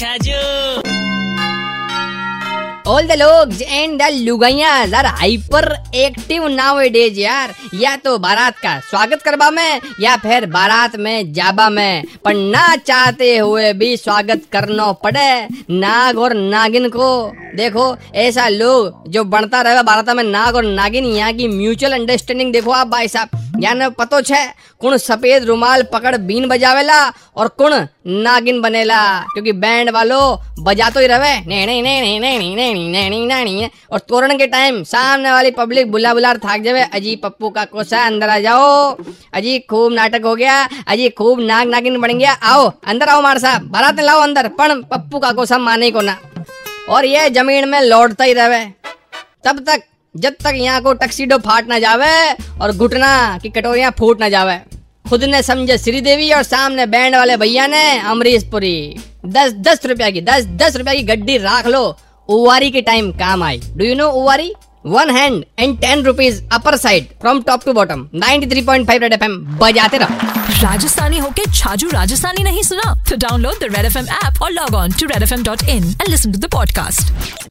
Chhaju all the लोग and the लुगैया are hyper active nowadays यार या तो बारात का स्वागत करवा में या फिर बारात में जाबा में पर ना चाहते हुए भी स्वागत करना पड़े नाग और नागिन को देखो ऐसा लोग जो बढ़ता रहे बारात में नाग और नागिन यहाँ की म्यूचुअल अंडरस्टैंडिंग देखो आप भाई साहब यहाँ पतो छे कुण सफ़ेद रुमाल पकड़ बीन बजावेला और कुण नागिन बनेला क्योंकि बैंड वालो बजा तो ही रहे और तोरण के टाइम सामने वाली पब्लिक बुला बुला थाक जावे। अजी पप्पू का कोसा अंदर आ जाओ। अजी खूब नाटक हो गया। अजी खूब नाग नागिन बन गया। आओ, अंदर आओ मार साहब। बारात लाओ अंदर, पण पप्पू का कोसा माने को ना। और ये ज़मीन में लौटता ही रहे। तब तक, जब तक यहाँ को टक्सीडो फाट ना जावे और घुटना की कटोरियाँ फूट ना जावे। खुद ने समझे श्रीदेवी और सामने बैंड वाले भैया ने अमरीश पुरी दस दस रुपया की, दस दस रुपया की गड्डी राख लो। उवारी के टाइम काम आई। Do you know उवारी? One hand and ten rupees upper side from top to bottom 93.5 Red FM बजाते रहो। राजस्थानी होके छाजू राजस्थानी नहीं सुना? तो download the Red F M app और log on to Red F M dot in and